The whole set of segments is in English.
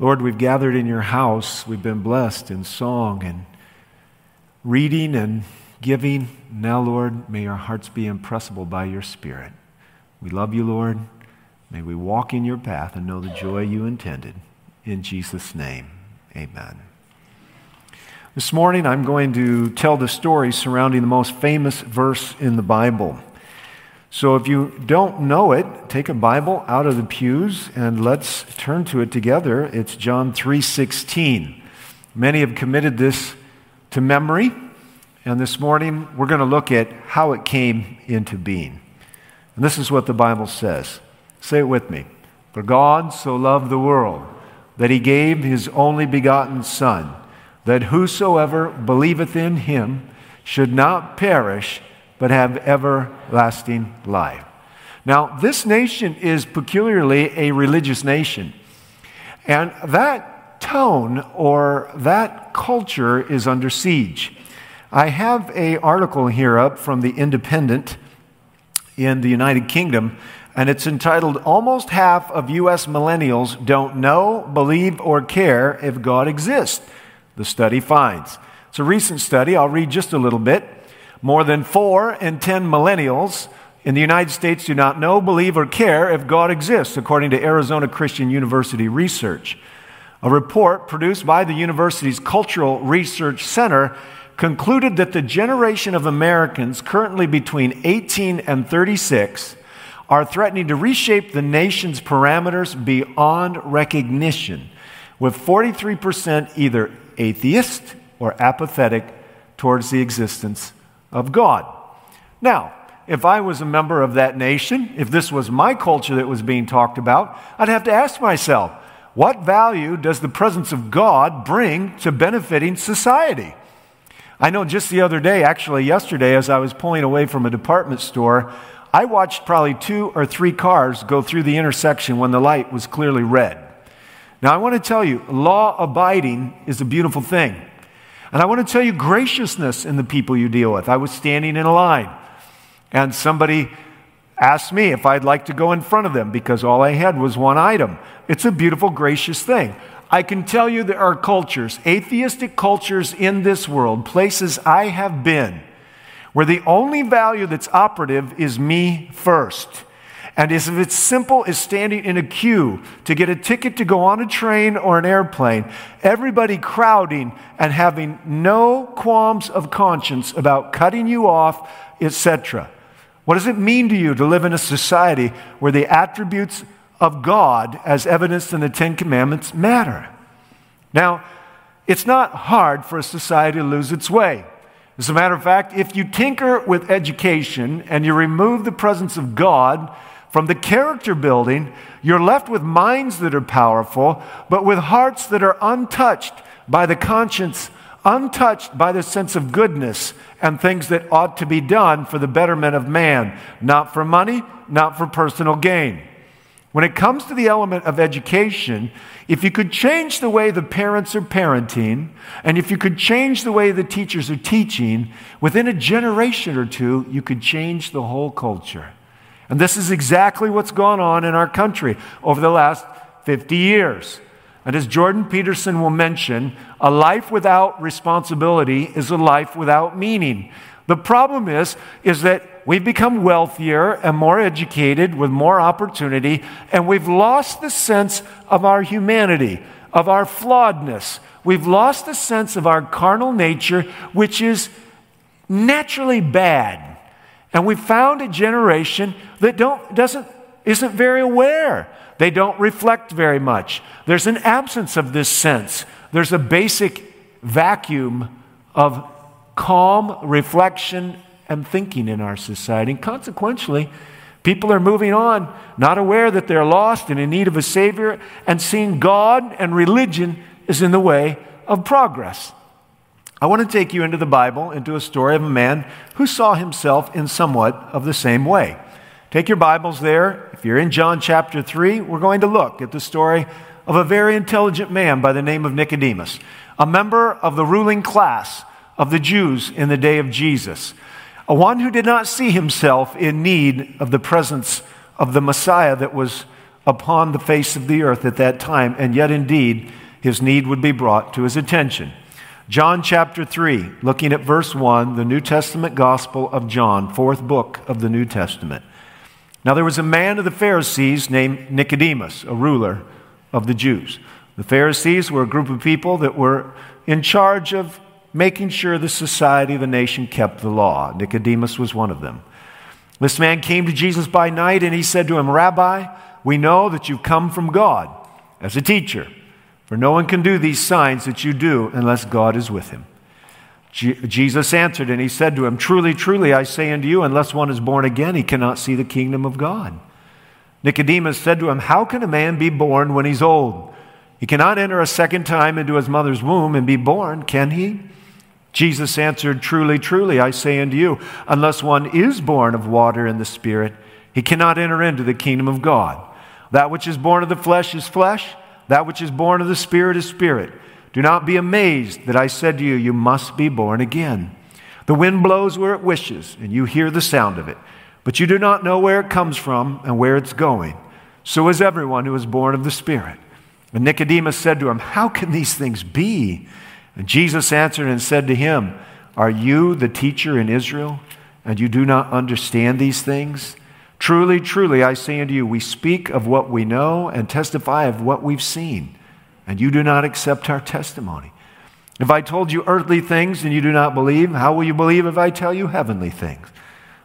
Lord, we've gathered in your house. We've been blessed in song and reading and giving. Now, Lord, may our hearts be impressible by your Spirit. We love you, Lord. May we walk in your path and know the joy you intended. In Jesus' name, amen. This morning, I'm going to tell the story surrounding the most famous verse in the Bible. So if you don't know it, take a Bible out of the pews and let's turn to it together. It's John 3:16. Many have committed this to memory, and this morning we're going to look at how it came into being. And this is what the Bible says. Say it with me. For God so loved the world that he gave his only begotten son, that whosoever believeth in him should not perish but have everlasting life. Now, this nation is peculiarly a religious nation. And that tone or that culture is under siege. I have a article here up from the Independent in the United Kingdom, and it's entitled Almost Half of U.S. Millennials Don't Know, Believe, or Care If God Exists, the study finds. It's a recent study. I'll read just a little bit. More than four in 10 millennials in the United States do not know, believe, or care if God exists, according to Arizona Christian University research. A report produced by the university's Cultural Research Center concluded that the generation of Americans currently between 18 and 36 are threatening to reshape the nation's parameters beyond recognition, with 43% either atheist or apathetic towards the existence of God. Now, if I was a member of that nation, if this was my culture that was being talked about, I'd have to ask myself, what value does the presence of God bring to benefiting society? I know just the other day, actually yesterday, as I was pulling away from a department store, I watched probably two or three cars go through the intersection when the light was clearly red. Now, I want to tell you, law abiding is a beautiful thing. And I want to tell you graciousness in the people you deal with. I was standing in a line, and somebody asked me if I'd like to go in front of them because all I had was one item. It's a beautiful, gracious thing. I can tell you there are cultures, atheistic cultures in this world, places I have been, where the only value that's operative is me first. And if it's simple as standing in a queue to get a ticket to go on a train or an airplane, everybody crowding and having no qualms of conscience about cutting you off, etc. What does it mean to you to live in a society where the attributes of God, as evidenced in the Ten Commandments, matter? Now, it's not hard for a society to lose its way. As a matter of fact, if you tinker with education and you remove the presence of God, from the character building, you're left with minds that are powerful, but with hearts that are untouched by the conscience, untouched by the sense of goodness and things that ought to be done for the betterment of man, not for money, not for personal gain. When it comes to the element of education, if you could change the way the parents are parenting, and if you could change the way the teachers are teaching, within a generation or two, you could change the whole culture. And this is exactly what's gone on in our country over the last 50 years. And as Jordan Peterson will mention, a life without responsibility is a life without meaning. The problem is, is that we've become wealthier and more educated with more opportunity, and we've lost the sense of our humanity, of our flawedness. We've lost the sense of our carnal nature, which is naturally bad. And we found a generation that don't, doesn't, isn't very aware. They don't reflect very much. There's an absence of this sense. There's a basic vacuum of calm reflection and thinking in our society. And consequently, people are moving on, not aware that they're lost and in need of a Savior, and seeing God and religion is in the way of progress. I want to take you into the Bible, into a story of a man who saw himself in somewhat of the same way. Take your Bibles there. If you're in John chapter 3, we're going to look at the story of a very intelligent man by the name of Nicodemus, a member of the ruling class of the Jews in the day of Jesus, a one who did not see himself in need of the presence of the Messiah that was upon the face of the earth at that time, and yet indeed his need would be brought to his attention. John chapter 3, looking at verse 1, the New Testament Gospel of John, fourth book of the New Testament. Now there was a man of the Pharisees named Nicodemus, a ruler of the Jews. The Pharisees were a group of people that were in charge of making sure the society, the nation kept the law. Nicodemus was one of them. This man came to Jesus by night and he said to him, Rabbi, we know that you've come from God as a teacher, for no one can do these signs that you do unless God is with him. Je- Jesus answered and he said to him, Truly, truly, I say unto you, unless one is born again, he cannot see the kingdom of God. Nicodemus said to him, How can a man be born when he's old? He cannot enter a second time into his mother's womb and be born, can he? Jesus answered, Truly, truly, I say unto you, unless one is born of water and the Spirit, he cannot enter into the kingdom of God. That which is born of the flesh is flesh, that which is born of the Spirit is spirit. Do not be amazed that I said to you, You must be born again. The wind blows where it wishes, and you hear the sound of it, but you do not know where it comes from and where it's going. So is everyone who is born of the Spirit. And Nicodemus said to him, How can these things be? And Jesus answered and said to him, Are you the teacher in Israel, and you do not understand these things? Truly, truly, I say unto you, we speak of what we know and testify of what we've seen, and you do not accept our testimony. If I told you earthly things and you do not believe, how will you believe if I tell you heavenly things?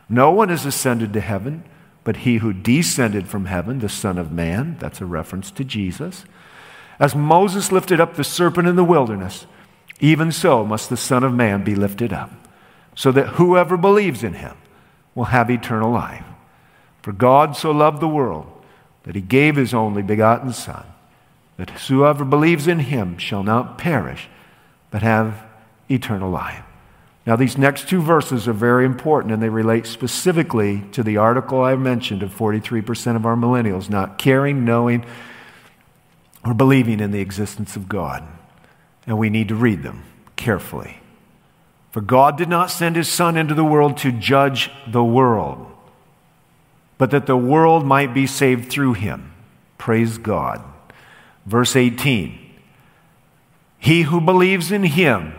No one has ascended to heaven, but he who descended from heaven, the Son of Man. That's a reference to Jesus. As Moses lifted up the serpent in the wilderness, even so must the Son of Man be lifted up, so that whoever believes in him will have eternal life. For God so loved the world that he gave his only begotten Son, that whoever believes in him shall not perish, but have eternal life. Now, these next two verses are very important and they relate specifically to the article I mentioned of 43% of our millennials not caring, knowing, or believing in the existence of God and we need to read them carefully. For God did not send his Son into the world to judge the world, but that the world might be saved through him. Praise God. Verse 18 He who believes in him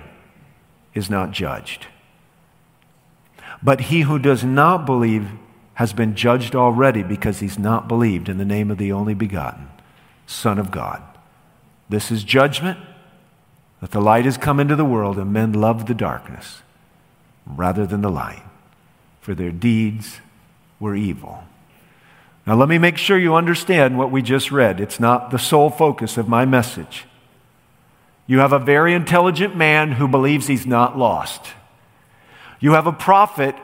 is not judged, but he who does not believe has been judged already because he's not believed in the name of the only begotten Son of God. This is judgment that the light has come into the world and men love the darkness rather than the light, for their deeds were evil. Now, let me make sure you understand what we just read. It's not the sole focus of my message. You have a very intelligent man who believes he's not lost. You have a prophet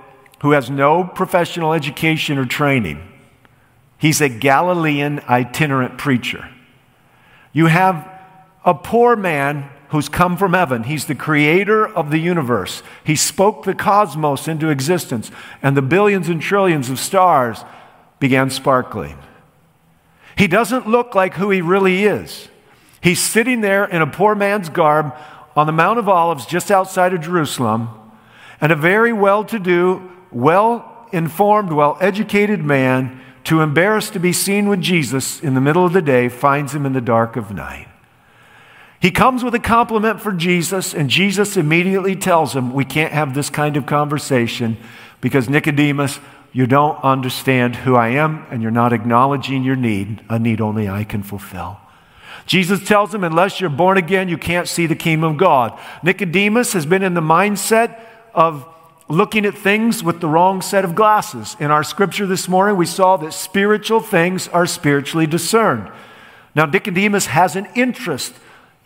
who has no professional education or training. He's a Galilean itinerant preacher. You have a poor man who's come from heaven. He's the creator of the universe. He spoke the cosmos into existence, and the billions and trillions of stars began sparkling. He doesn't look like who he really is. He's sitting there in a poor man's garb on the Mount of Olives just outside of Jerusalem, and a very well to do, well informed, well educated man, too embarrassed to be seen with Jesus in the middle of the day, finds him in the dark of night. He comes with a compliment for Jesus, and Jesus immediately tells him, We can't have this kind of conversation because Nicodemus, you don't understand who I am, and you're not acknowledging your need, a need only I can fulfill. Jesus tells him, Unless you're born again, you can't see the kingdom of God. Nicodemus has been in the mindset of looking at things with the wrong set of glasses. In our scripture this morning, we saw that spiritual things are spiritually discerned. Now, Nicodemus has an interest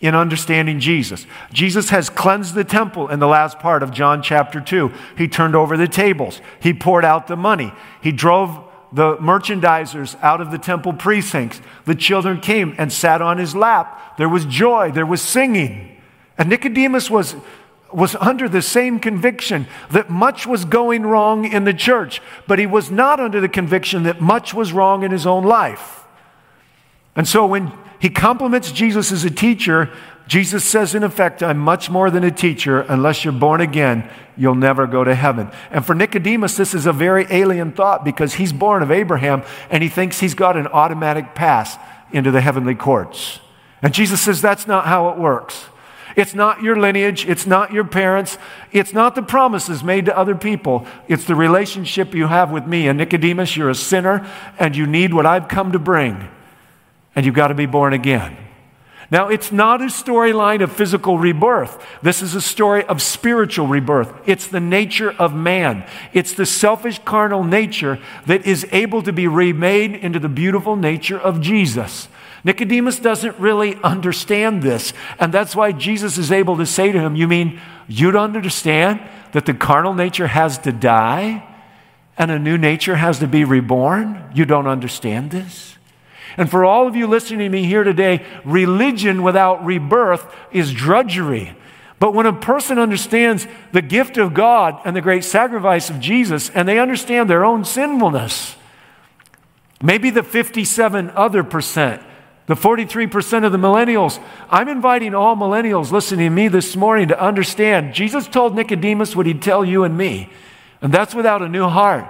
in understanding Jesus. Jesus has cleansed the temple in the last part of John chapter 2. He turned over the tables, he poured out the money, he drove the merchandisers out of the temple precincts. The children came and sat on his lap. There was joy, there was singing. And Nicodemus was, was under the same conviction that much was going wrong in the church, but he was not under the conviction that much was wrong in his own life. And so when he compliments Jesus as a teacher. Jesus says, in effect, I'm much more than a teacher. Unless you're born again, you'll never go to heaven. And for Nicodemus, this is a very alien thought because he's born of Abraham and he thinks he's got an automatic pass into the heavenly courts. And Jesus says, that's not how it works. It's not your lineage. It's not your parents. It's not the promises made to other people. It's the relationship you have with me. And Nicodemus, you're a sinner and you need what I've come to bring. And you've got to be born again. Now, it's not a storyline of physical rebirth. This is a story of spiritual rebirth. It's the nature of man. It's the selfish carnal nature that is able to be remade into the beautiful nature of Jesus. Nicodemus doesn't really understand this. And that's why Jesus is able to say to him, You mean you don't understand that the carnal nature has to die and a new nature has to be reborn? You don't understand this? And for all of you listening to me here today, religion without rebirth is drudgery. But when a person understands the gift of God and the great sacrifice of Jesus, and they understand their own sinfulness, maybe the 57 other percent the 43% of the millennials, I'm inviting all millennials listening to me this morning to understand Jesus told Nicodemus what he'd tell you and me. And that's without a new heart.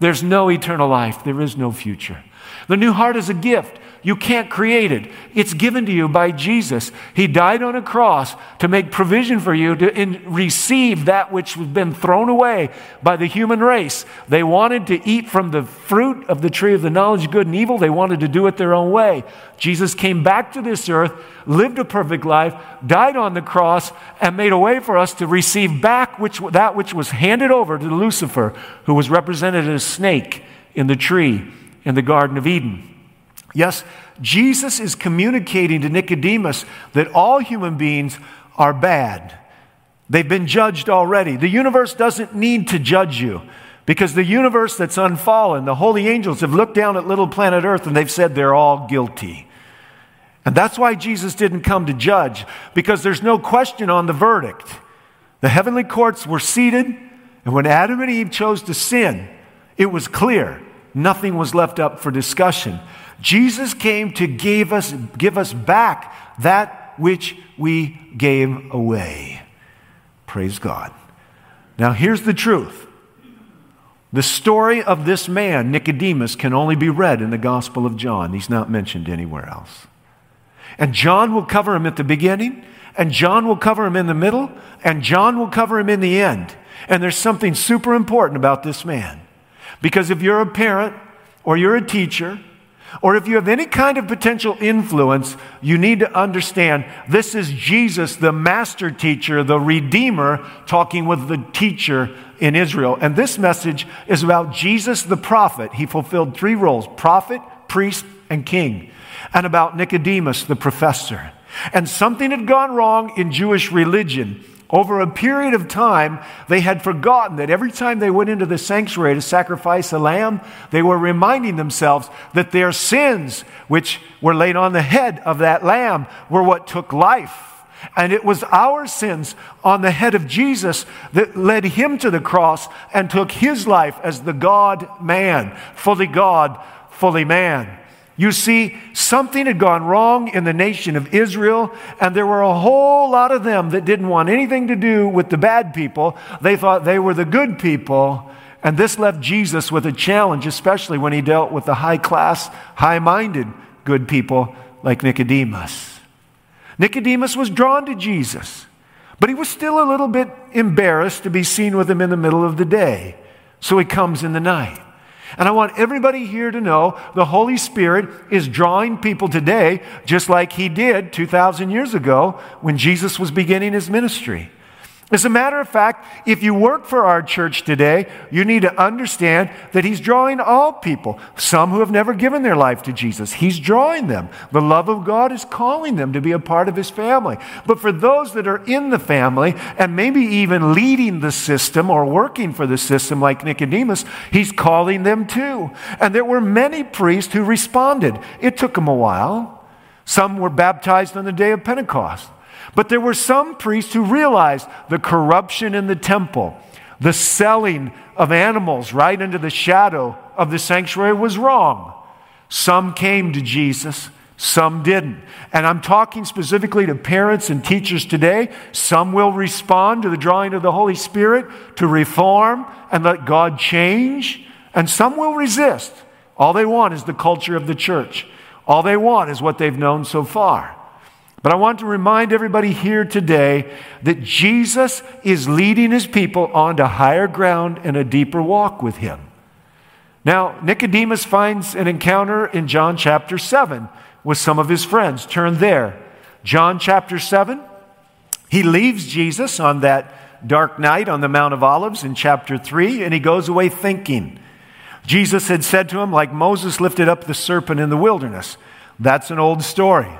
There's no eternal life, there is no future. The new heart is a gift. You can't create it. It's given to you by Jesus. He died on a cross to make provision for you to in, receive that which has been thrown away by the human race. They wanted to eat from the fruit of the tree of the knowledge of good and evil. They wanted to do it their own way. Jesus came back to this earth, lived a perfect life, died on the cross, and made a way for us to receive back which, that which was handed over to Lucifer, who was represented as a snake in the tree in the Garden of Eden. Yes, Jesus is communicating to Nicodemus that all human beings are bad. They've been judged already. The universe doesn't need to judge you because the universe that's unfallen, the holy angels have looked down at little planet Earth and they've said they're all guilty. And that's why Jesus didn't come to judge because there's no question on the verdict. The heavenly courts were seated, and when Adam and Eve chose to sin, it was clear. Nothing was left up for discussion. Jesus came to give us, give us back that which we gave away. Praise God. Now, here's the truth the story of this man, Nicodemus, can only be read in the Gospel of John. He's not mentioned anywhere else. And John will cover him at the beginning, and John will cover him in the middle, and John will cover him in the end. And there's something super important about this man. Because if you're a parent or you're a teacher, or if you have any kind of potential influence, you need to understand this is Jesus, the master teacher, the redeemer, talking with the teacher in Israel. And this message is about Jesus the prophet. He fulfilled three roles prophet, priest, and king. And about Nicodemus the professor. And something had gone wrong in Jewish religion. Over a period of time, they had forgotten that every time they went into the sanctuary to sacrifice a lamb, they were reminding themselves that their sins, which were laid on the head of that lamb, were what took life. And it was our sins on the head of Jesus that led him to the cross and took his life as the God man, fully God, fully man. You see, something had gone wrong in the nation of Israel, and there were a whole lot of them that didn't want anything to do with the bad people. They thought they were the good people. And this left Jesus with a challenge, especially when he dealt with the high class, high minded good people like Nicodemus. Nicodemus was drawn to Jesus, but he was still a little bit embarrassed to be seen with him in the middle of the day. So he comes in the night. And I want everybody here to know the Holy Spirit is drawing people today just like He did 2,000 years ago when Jesus was beginning His ministry. As a matter of fact, if you work for our church today, you need to understand that He's drawing all people, some who have never given their life to Jesus. He's drawing them. The love of God is calling them to be a part of His family. But for those that are in the family and maybe even leading the system or working for the system, like Nicodemus, He's calling them too. And there were many priests who responded. It took them a while. Some were baptized on the day of Pentecost. But there were some priests who realized the corruption in the temple, the selling of animals right into the shadow of the sanctuary was wrong. Some came to Jesus, Some didn't. And I'm talking specifically to parents and teachers today. Some will respond to the drawing of the Holy Spirit to reform and let God change, and some will resist. All they want is the culture of the church. All they want is what they've known so far. But I want to remind everybody here today that Jesus is leading his people onto higher ground and a deeper walk with him. Now, Nicodemus finds an encounter in John chapter 7 with some of his friends. Turn there. John chapter 7. He leaves Jesus on that dark night on the Mount of Olives in chapter 3, and he goes away thinking. Jesus had said to him, like Moses lifted up the serpent in the wilderness. That's an old story.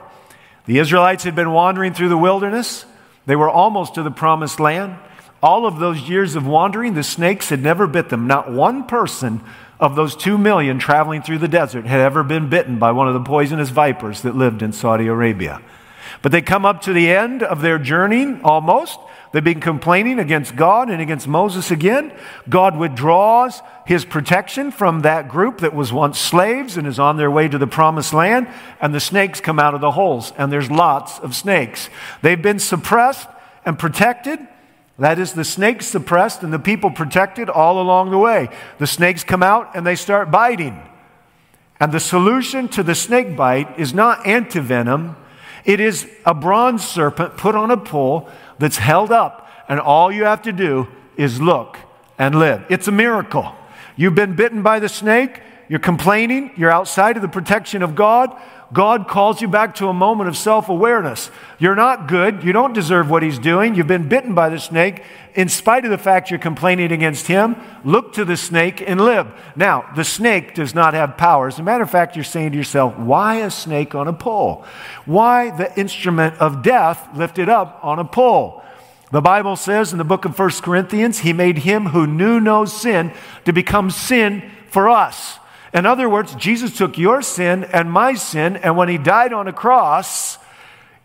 The Israelites had been wandering through the wilderness. They were almost to the promised land. All of those years of wandering, the snakes had never bit them. Not one person of those two million traveling through the desert had ever been bitten by one of the poisonous vipers that lived in Saudi Arabia. But they come up to the end of their journey almost. They've been complaining against God and against Moses again. God withdraws his protection from that group that was once slaves and is on their way to the promised land, and the snakes come out of the holes, and there's lots of snakes. They've been suppressed and protected, that is, the snakes suppressed and the people protected all along the way. The snakes come out and they start biting. And the solution to the snake bite is not antivenom, it is a bronze serpent put on a pole that's held up, and all you have to do is look and live. It's a miracle. You've been bitten by the snake, you're complaining, you're outside of the protection of God. God calls you back to a moment of self awareness. You're not good. You don't deserve what He's doing. You've been bitten by the snake. In spite of the fact you're complaining against Him, look to the snake and live. Now, the snake does not have power. As a matter of fact, you're saying to yourself, why a snake on a pole? Why the instrument of death lifted up on a pole? The Bible says in the book of 1 Corinthians, He made Him who knew no sin to become sin for us. In other words, Jesus took your sin and my sin, and when he died on a cross,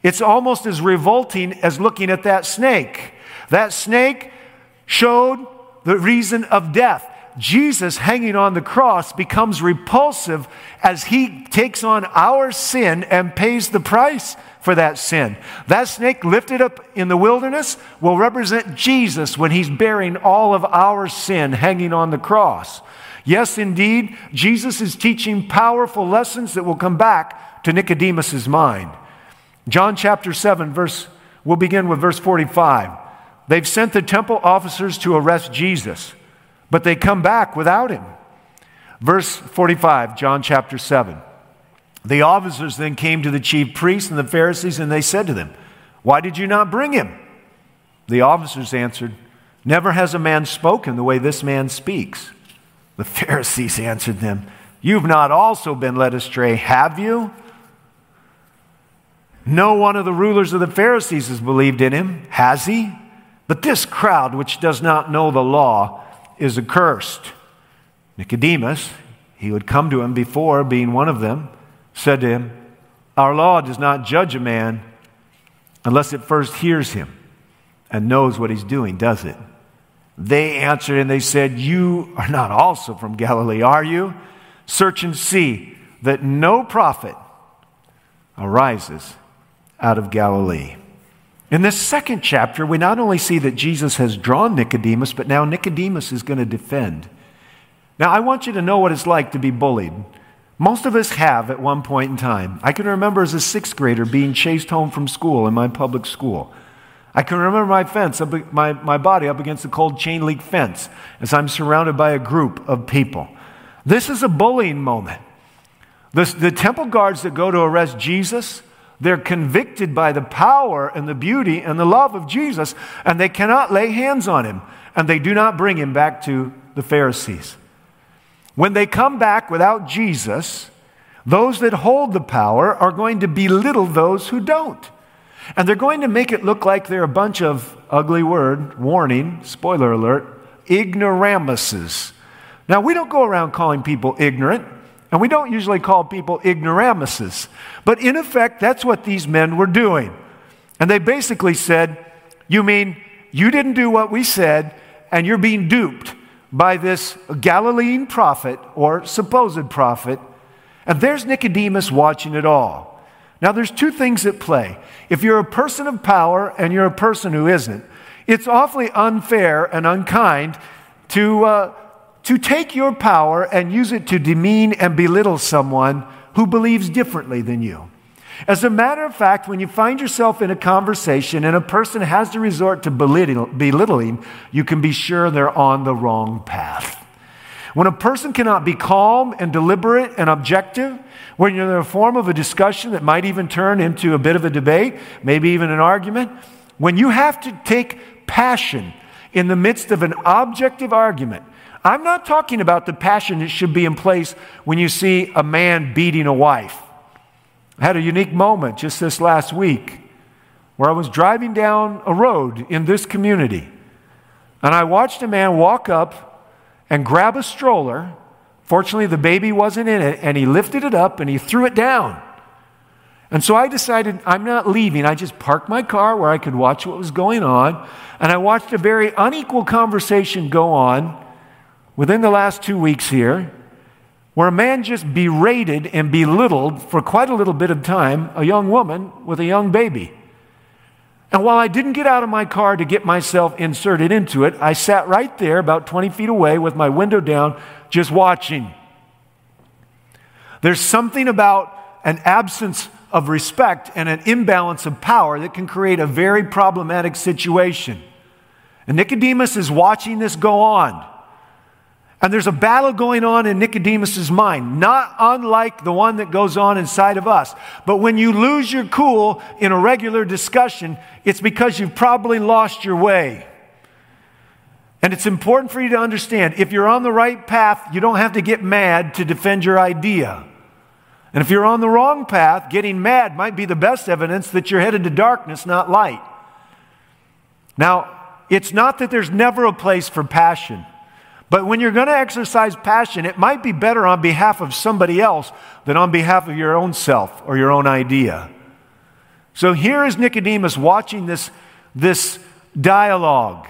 it's almost as revolting as looking at that snake. That snake showed the reason of death. Jesus hanging on the cross becomes repulsive as he takes on our sin and pays the price for that sin. That snake lifted up in the wilderness will represent Jesus when he's bearing all of our sin hanging on the cross. Yes, indeed, Jesus is teaching powerful lessons that will come back to Nicodemus's mind. John chapter 7, verse, we'll begin with verse 45. They've sent the temple officers to arrest Jesus, but they come back without him. Verse 45, John chapter 7. The officers then came to the chief priests and the Pharisees, and they said to them, Why did you not bring him? The officers answered, Never has a man spoken the way this man speaks. The Pharisees answered them, You've not also been led astray, have you? No one of the rulers of the Pharisees has believed in him, has he? But this crowd, which does not know the law, is accursed. Nicodemus, he would come to him before, being one of them, said to him, Our law does not judge a man unless it first hears him and knows what he's doing, does it? They answered and they said, You are not also from Galilee, are you? Search and see that no prophet arises out of Galilee. In this second chapter, we not only see that Jesus has drawn Nicodemus, but now Nicodemus is going to defend. Now, I want you to know what it's like to be bullied. Most of us have at one point in time. I can remember as a sixth grader being chased home from school in my public school. I can remember my fence, my, my body up against the cold chain link fence as I'm surrounded by a group of people. This is a bullying moment. The, the temple guards that go to arrest Jesus, they're convicted by the power and the beauty and the love of Jesus, and they cannot lay hands on him, and they do not bring him back to the Pharisees. When they come back without Jesus, those that hold the power are going to belittle those who don't. And they're going to make it look like they're a bunch of ugly word, warning, spoiler alert, ignoramuses. Now, we don't go around calling people ignorant, and we don't usually call people ignoramuses. But in effect, that's what these men were doing. And they basically said, You mean you didn't do what we said, and you're being duped by this Galilean prophet or supposed prophet? And there's Nicodemus watching it all. Now, there's two things at play. If you're a person of power and you're a person who isn't, it's awfully unfair and unkind to, uh, to take your power and use it to demean and belittle someone who believes differently than you. As a matter of fact, when you find yourself in a conversation and a person has to resort to belittling, you can be sure they're on the wrong path. When a person cannot be calm and deliberate and objective, when you're in the form of a discussion that might even turn into a bit of a debate, maybe even an argument, when you have to take passion in the midst of an objective argument, I'm not talking about the passion that should be in place when you see a man beating a wife. I had a unique moment just this last week where I was driving down a road in this community and I watched a man walk up and grab a stroller. Fortunately, the baby wasn't in it, and he lifted it up and he threw it down. And so I decided I'm not leaving. I just parked my car where I could watch what was going on. And I watched a very unequal conversation go on within the last two weeks here, where a man just berated and belittled for quite a little bit of time a young woman with a young baby. And while I didn't get out of my car to get myself inserted into it, I sat right there about 20 feet away with my window down, just watching. There's something about an absence of respect and an imbalance of power that can create a very problematic situation. And Nicodemus is watching this go on. And there's a battle going on in Nicodemus's mind, not unlike the one that goes on inside of us. But when you lose your cool in a regular discussion, it's because you've probably lost your way. And it's important for you to understand if you're on the right path, you don't have to get mad to defend your idea. And if you're on the wrong path, getting mad might be the best evidence that you're headed to darkness, not light. Now, it's not that there's never a place for passion. But when you're going to exercise passion, it might be better on behalf of somebody else than on behalf of your own self or your own idea. So here is Nicodemus watching this, this dialogue.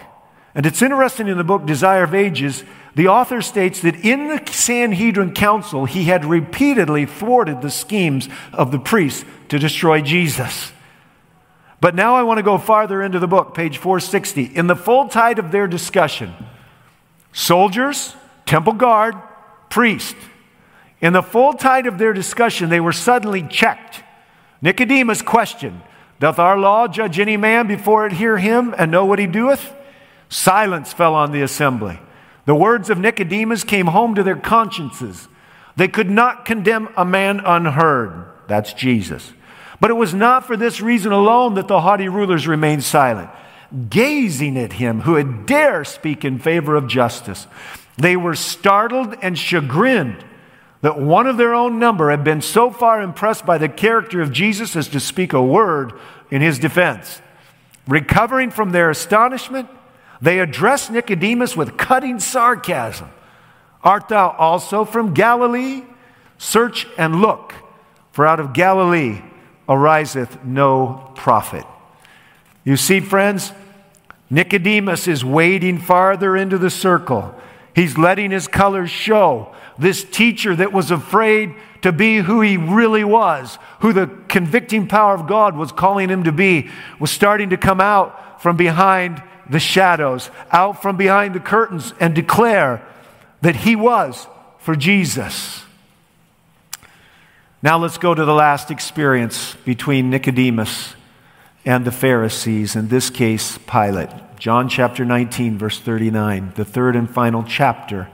And it's interesting in the book Desire of Ages, the author states that in the Sanhedrin Council, he had repeatedly thwarted the schemes of the priests to destroy Jesus. But now I want to go farther into the book, page 460. In the full tide of their discussion, soldiers, temple guard, priest. In the full tide of their discussion, they were suddenly checked. Nicodemus questioned, Doth our law judge any man before it hear him and know what he doeth? Silence fell on the assembly. The words of Nicodemus came home to their consciences. They could not condemn a man unheard. That's Jesus. But it was not for this reason alone that the haughty rulers remained silent gazing at him who had dare speak in favor of justice. They were startled and chagrined that one of their own number had been so far impressed by the character of Jesus as to speak a word in his defense. Recovering from their astonishment, they addressed Nicodemus with cutting sarcasm Art thou also from Galilee? Search and look, for out of Galilee ariseth no prophet. You see, friends, Nicodemus is wading farther into the circle. He's letting his colors show. This teacher that was afraid to be who he really was, who the convicting power of God was calling him to be, was starting to come out from behind the shadows, out from behind the curtains, and declare that he was for Jesus. Now let's go to the last experience between Nicodemus and the Pharisees, in this case, Pilate. John chapter 19, verse 39, the third and final chapter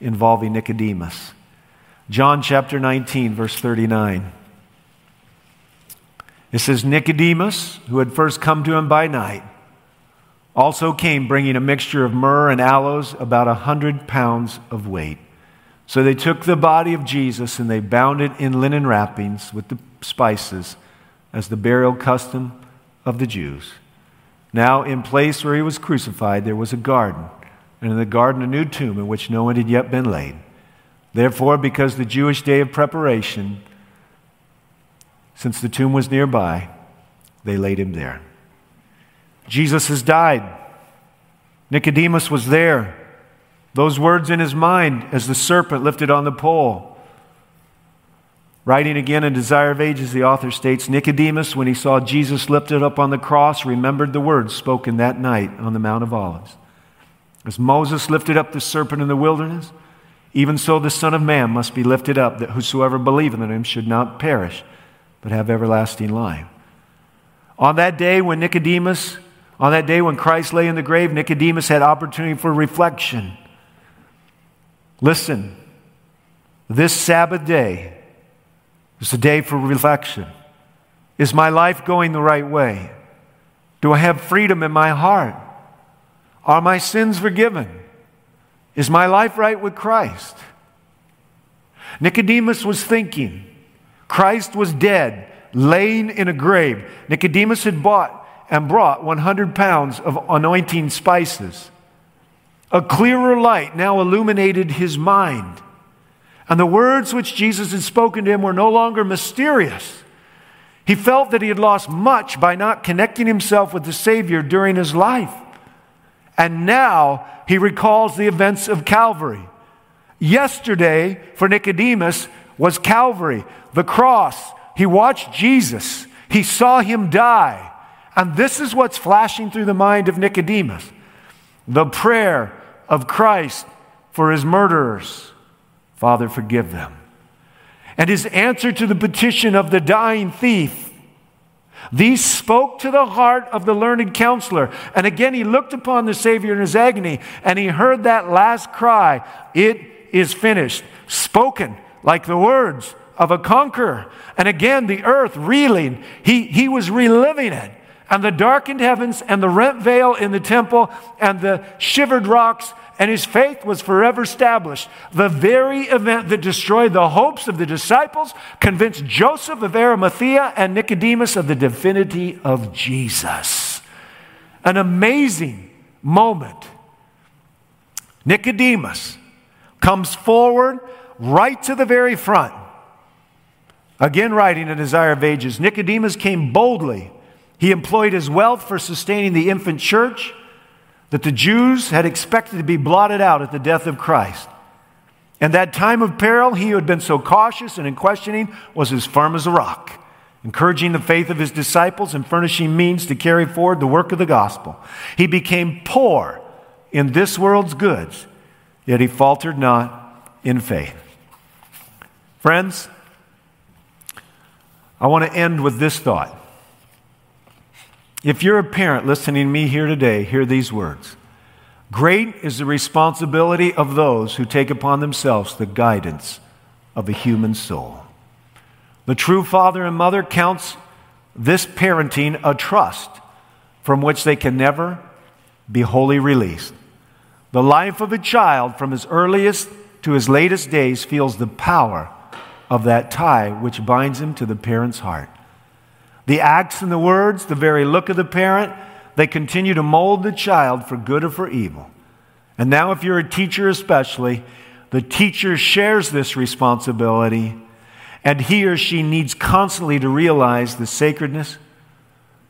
involving Nicodemus. John chapter 19, verse 39. It says, Nicodemus, who had first come to him by night, also came bringing a mixture of myrrh and aloes, about a hundred pounds of weight. So they took the body of Jesus and they bound it in linen wrappings with the spices, as the burial custom of the Jews. Now, in place where he was crucified, there was a garden, and in the garden a new tomb in which no one had yet been laid. Therefore, because the Jewish day of preparation, since the tomb was nearby, they laid him there. Jesus has died. Nicodemus was there. Those words in his mind as the serpent lifted on the pole. Writing again in Desire of Ages, the author states Nicodemus, when he saw Jesus lifted up on the cross, remembered the words spoken that night on the Mount of Olives. As Moses lifted up the serpent in the wilderness, even so the Son of Man must be lifted up, that whosoever believeth in him should not perish, but have everlasting life. On that day when Nicodemus, on that day when Christ lay in the grave, Nicodemus had opportunity for reflection. Listen, this Sabbath day, it's a day for reflection. Is my life going the right way? Do I have freedom in my heart? Are my sins forgiven? Is my life right with Christ? Nicodemus was thinking. Christ was dead, laying in a grave. Nicodemus had bought and brought 100 pounds of anointing spices. A clearer light now illuminated his mind. And the words which Jesus had spoken to him were no longer mysterious. He felt that he had lost much by not connecting himself with the Savior during his life. And now he recalls the events of Calvary. Yesterday, for Nicodemus, was Calvary, the cross. He watched Jesus, he saw him die. And this is what's flashing through the mind of Nicodemus the prayer of Christ for his murderers. Father, forgive them. And his answer to the petition of the dying thief. These spoke to the heart of the learned counselor. And again, he looked upon the Savior in his agony and he heard that last cry It is finished, spoken like the words of a conqueror. And again, the earth reeling, he, he was reliving it. And the darkened heavens and the rent veil in the temple and the shivered rocks and his faith was forever established. The very event that destroyed the hopes of the disciples convinced Joseph of Arimathea and Nicodemus of the divinity of Jesus. An amazing moment. Nicodemus comes forward right to the very front. Again, writing a desire of ages, Nicodemus came boldly. He employed his wealth for sustaining the infant church that the Jews had expected to be blotted out at the death of Christ. And that time of peril, he who had been so cautious and in questioning was as firm as a rock, encouraging the faith of his disciples and furnishing means to carry forward the work of the gospel. He became poor in this world's goods, yet he faltered not in faith. Friends, I want to end with this thought. If you're a parent listening to me here today, hear these words Great is the responsibility of those who take upon themselves the guidance of a human soul. The true father and mother counts this parenting a trust from which they can never be wholly released. The life of a child from his earliest to his latest days feels the power of that tie which binds him to the parent's heart. The acts and the words, the very look of the parent, they continue to mold the child for good or for evil. And now, if you're a teacher especially, the teacher shares this responsibility, and he or she needs constantly to realize the sacredness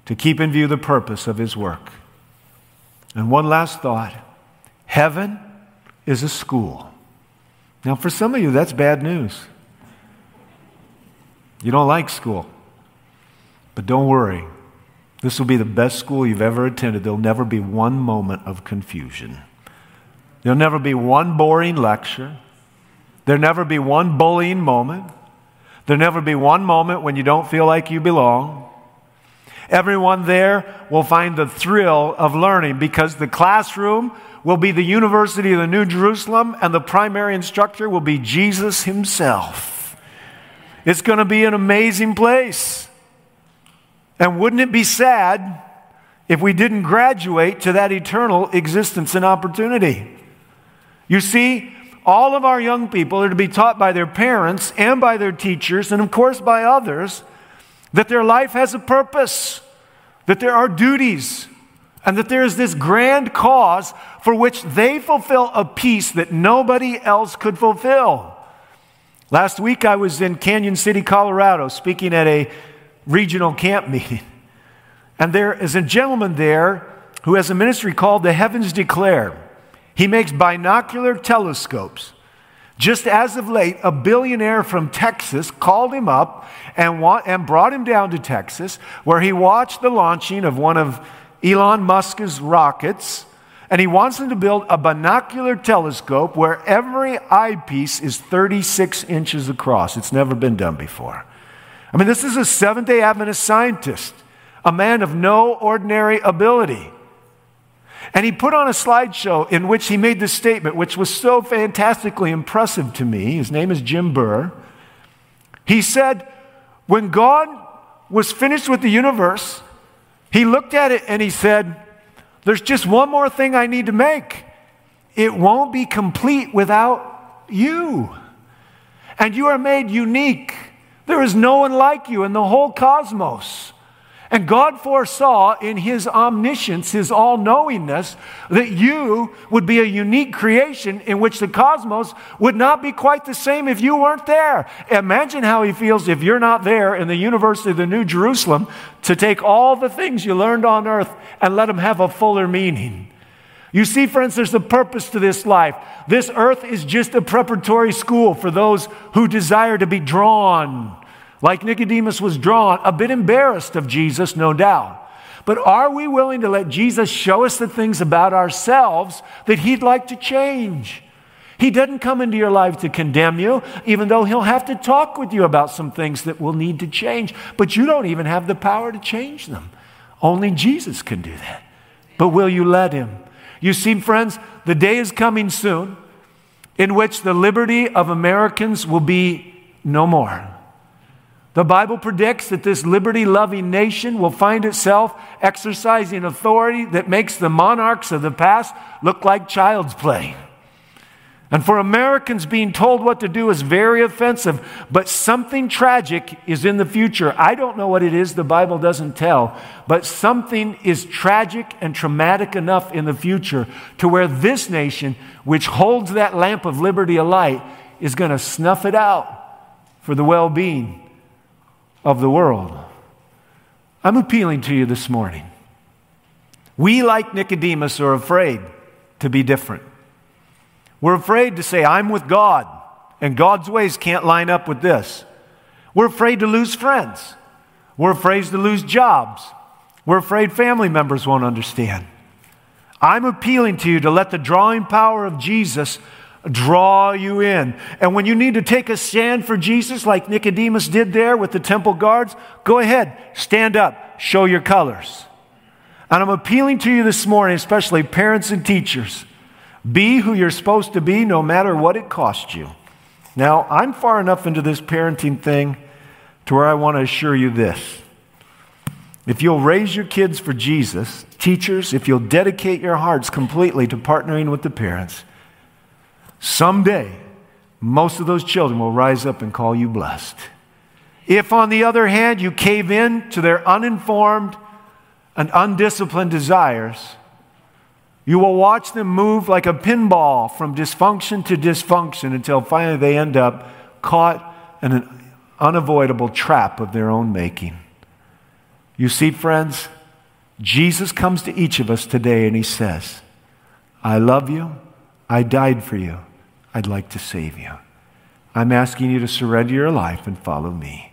to keep in view the purpose of his work. And one last thought heaven is a school. Now, for some of you, that's bad news. You don't like school. But don't worry, this will be the best school you've ever attended. There'll never be one moment of confusion. There'll never be one boring lecture. There'll never be one bullying moment. There'll never be one moment when you don't feel like you belong. Everyone there will find the thrill of learning because the classroom will be the University of the New Jerusalem and the primary instructor will be Jesus Himself. It's going to be an amazing place. And wouldn't it be sad if we didn't graduate to that eternal existence and opportunity? You see, all of our young people are to be taught by their parents and by their teachers, and of course by others, that their life has a purpose, that there are duties, and that there is this grand cause for which they fulfill a piece that nobody else could fulfill. Last week I was in Cañon City, Colorado, speaking at a regional camp meeting. And there is a gentleman there who has a ministry called the Heavens Declare. He makes binocular telescopes Just as of late, a billionaire from Texas called him up and, and brought him down to Texas, where he watched the launching of one of Elon Musk's rockets. And he wants him to build a binocular telescope where every eyepiece is 36 inches across. It's never been done before. I mean, this is a Seventh day Adventist scientist, a man of no ordinary ability. And he put on a slideshow in which he made this statement, which was so fantastically impressive to me. His name is Jim Burr. He said, When God was finished with the universe, he looked at it and he said, There's just one more thing I need to make. It won't be complete without you. And you are made unique. There is no one like you in the whole cosmos. And God foresaw in His omniscience, His all knowingness, that you would be a unique creation in which the cosmos would not be quite the same if you weren't there. Imagine how He feels if you're not there in the University of the New Jerusalem to take all the things you learned on earth and let them have a fuller meaning. You see, friends, there's a purpose to this life. This earth is just a preparatory school for those who desire to be drawn like Nicodemus was drawn, a bit embarrassed of Jesus, no doubt. But are we willing to let Jesus show us the things about ourselves that He'd like to change? He doesn't come into your life to condemn you, even though He'll have to talk with you about some things that will need to change. But you don't even have the power to change them. Only Jesus can do that. But will you let Him? You see, friends, the day is coming soon in which the liberty of Americans will be no more. The Bible predicts that this liberty loving nation will find itself exercising authority that makes the monarchs of the past look like child's play. And for Americans, being told what to do is very offensive, but something tragic is in the future. I don't know what it is, the Bible doesn't tell, but something is tragic and traumatic enough in the future to where this nation, which holds that lamp of liberty alight, is going to snuff it out for the well being of the world. I'm appealing to you this morning. We, like Nicodemus, are afraid to be different. We're afraid to say, I'm with God, and God's ways can't line up with this. We're afraid to lose friends. We're afraid to lose jobs. We're afraid family members won't understand. I'm appealing to you to let the drawing power of Jesus draw you in. And when you need to take a stand for Jesus, like Nicodemus did there with the temple guards, go ahead, stand up, show your colors. And I'm appealing to you this morning, especially parents and teachers be who you're supposed to be no matter what it costs you. Now, I'm far enough into this parenting thing to where I want to assure you this. If you'll raise your kids for Jesus, teachers, if you'll dedicate your hearts completely to partnering with the parents, Someday, most of those children will rise up and call you blessed. If, on the other hand, you cave in to their uninformed and undisciplined desires, you will watch them move like a pinball from dysfunction to dysfunction until finally they end up caught in an unavoidable trap of their own making. You see, friends, Jesus comes to each of us today and he says, I love you, I died for you. I'd like to save you. I'm asking you to surrender your life and follow me.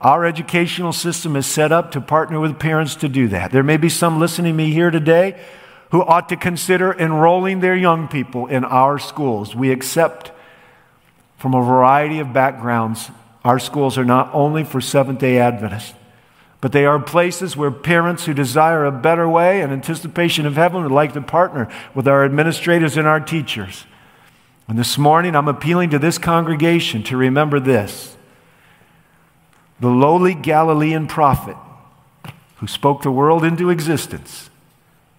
Our educational system is set up to partner with parents to do that. There may be some listening to me here today who ought to consider enrolling their young people in our schools. We accept from a variety of backgrounds. Our schools are not only for Seventh day Adventists, but they are places where parents who desire a better way and anticipation of heaven would like to partner with our administrators and our teachers. And this morning, I'm appealing to this congregation to remember this. The lowly Galilean prophet who spoke the world into existence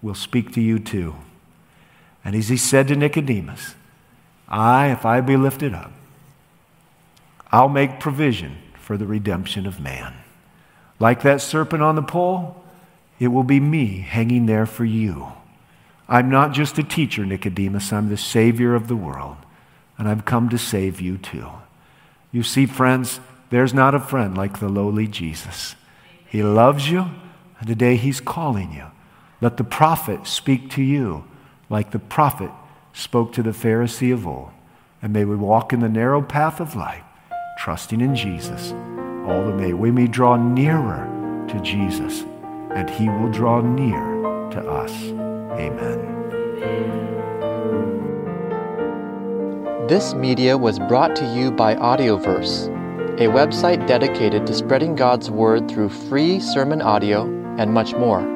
will speak to you too. And as he said to Nicodemus, I, if I be lifted up, I'll make provision for the redemption of man. Like that serpent on the pole, it will be me hanging there for you. I'm not just a teacher, Nicodemus. I'm the Savior of the world. And I've come to save you too. You see, friends, there's not a friend like the lowly Jesus. He loves you, and today He's calling you. Let the prophet speak to you like the prophet spoke to the Pharisee of old. And may we walk in the narrow path of life, trusting in Jesus. All the way we may draw nearer to Jesus, and he will draw near to us. Amen. This media was brought to you by Audioverse, a website dedicated to spreading God's Word through free sermon audio and much more.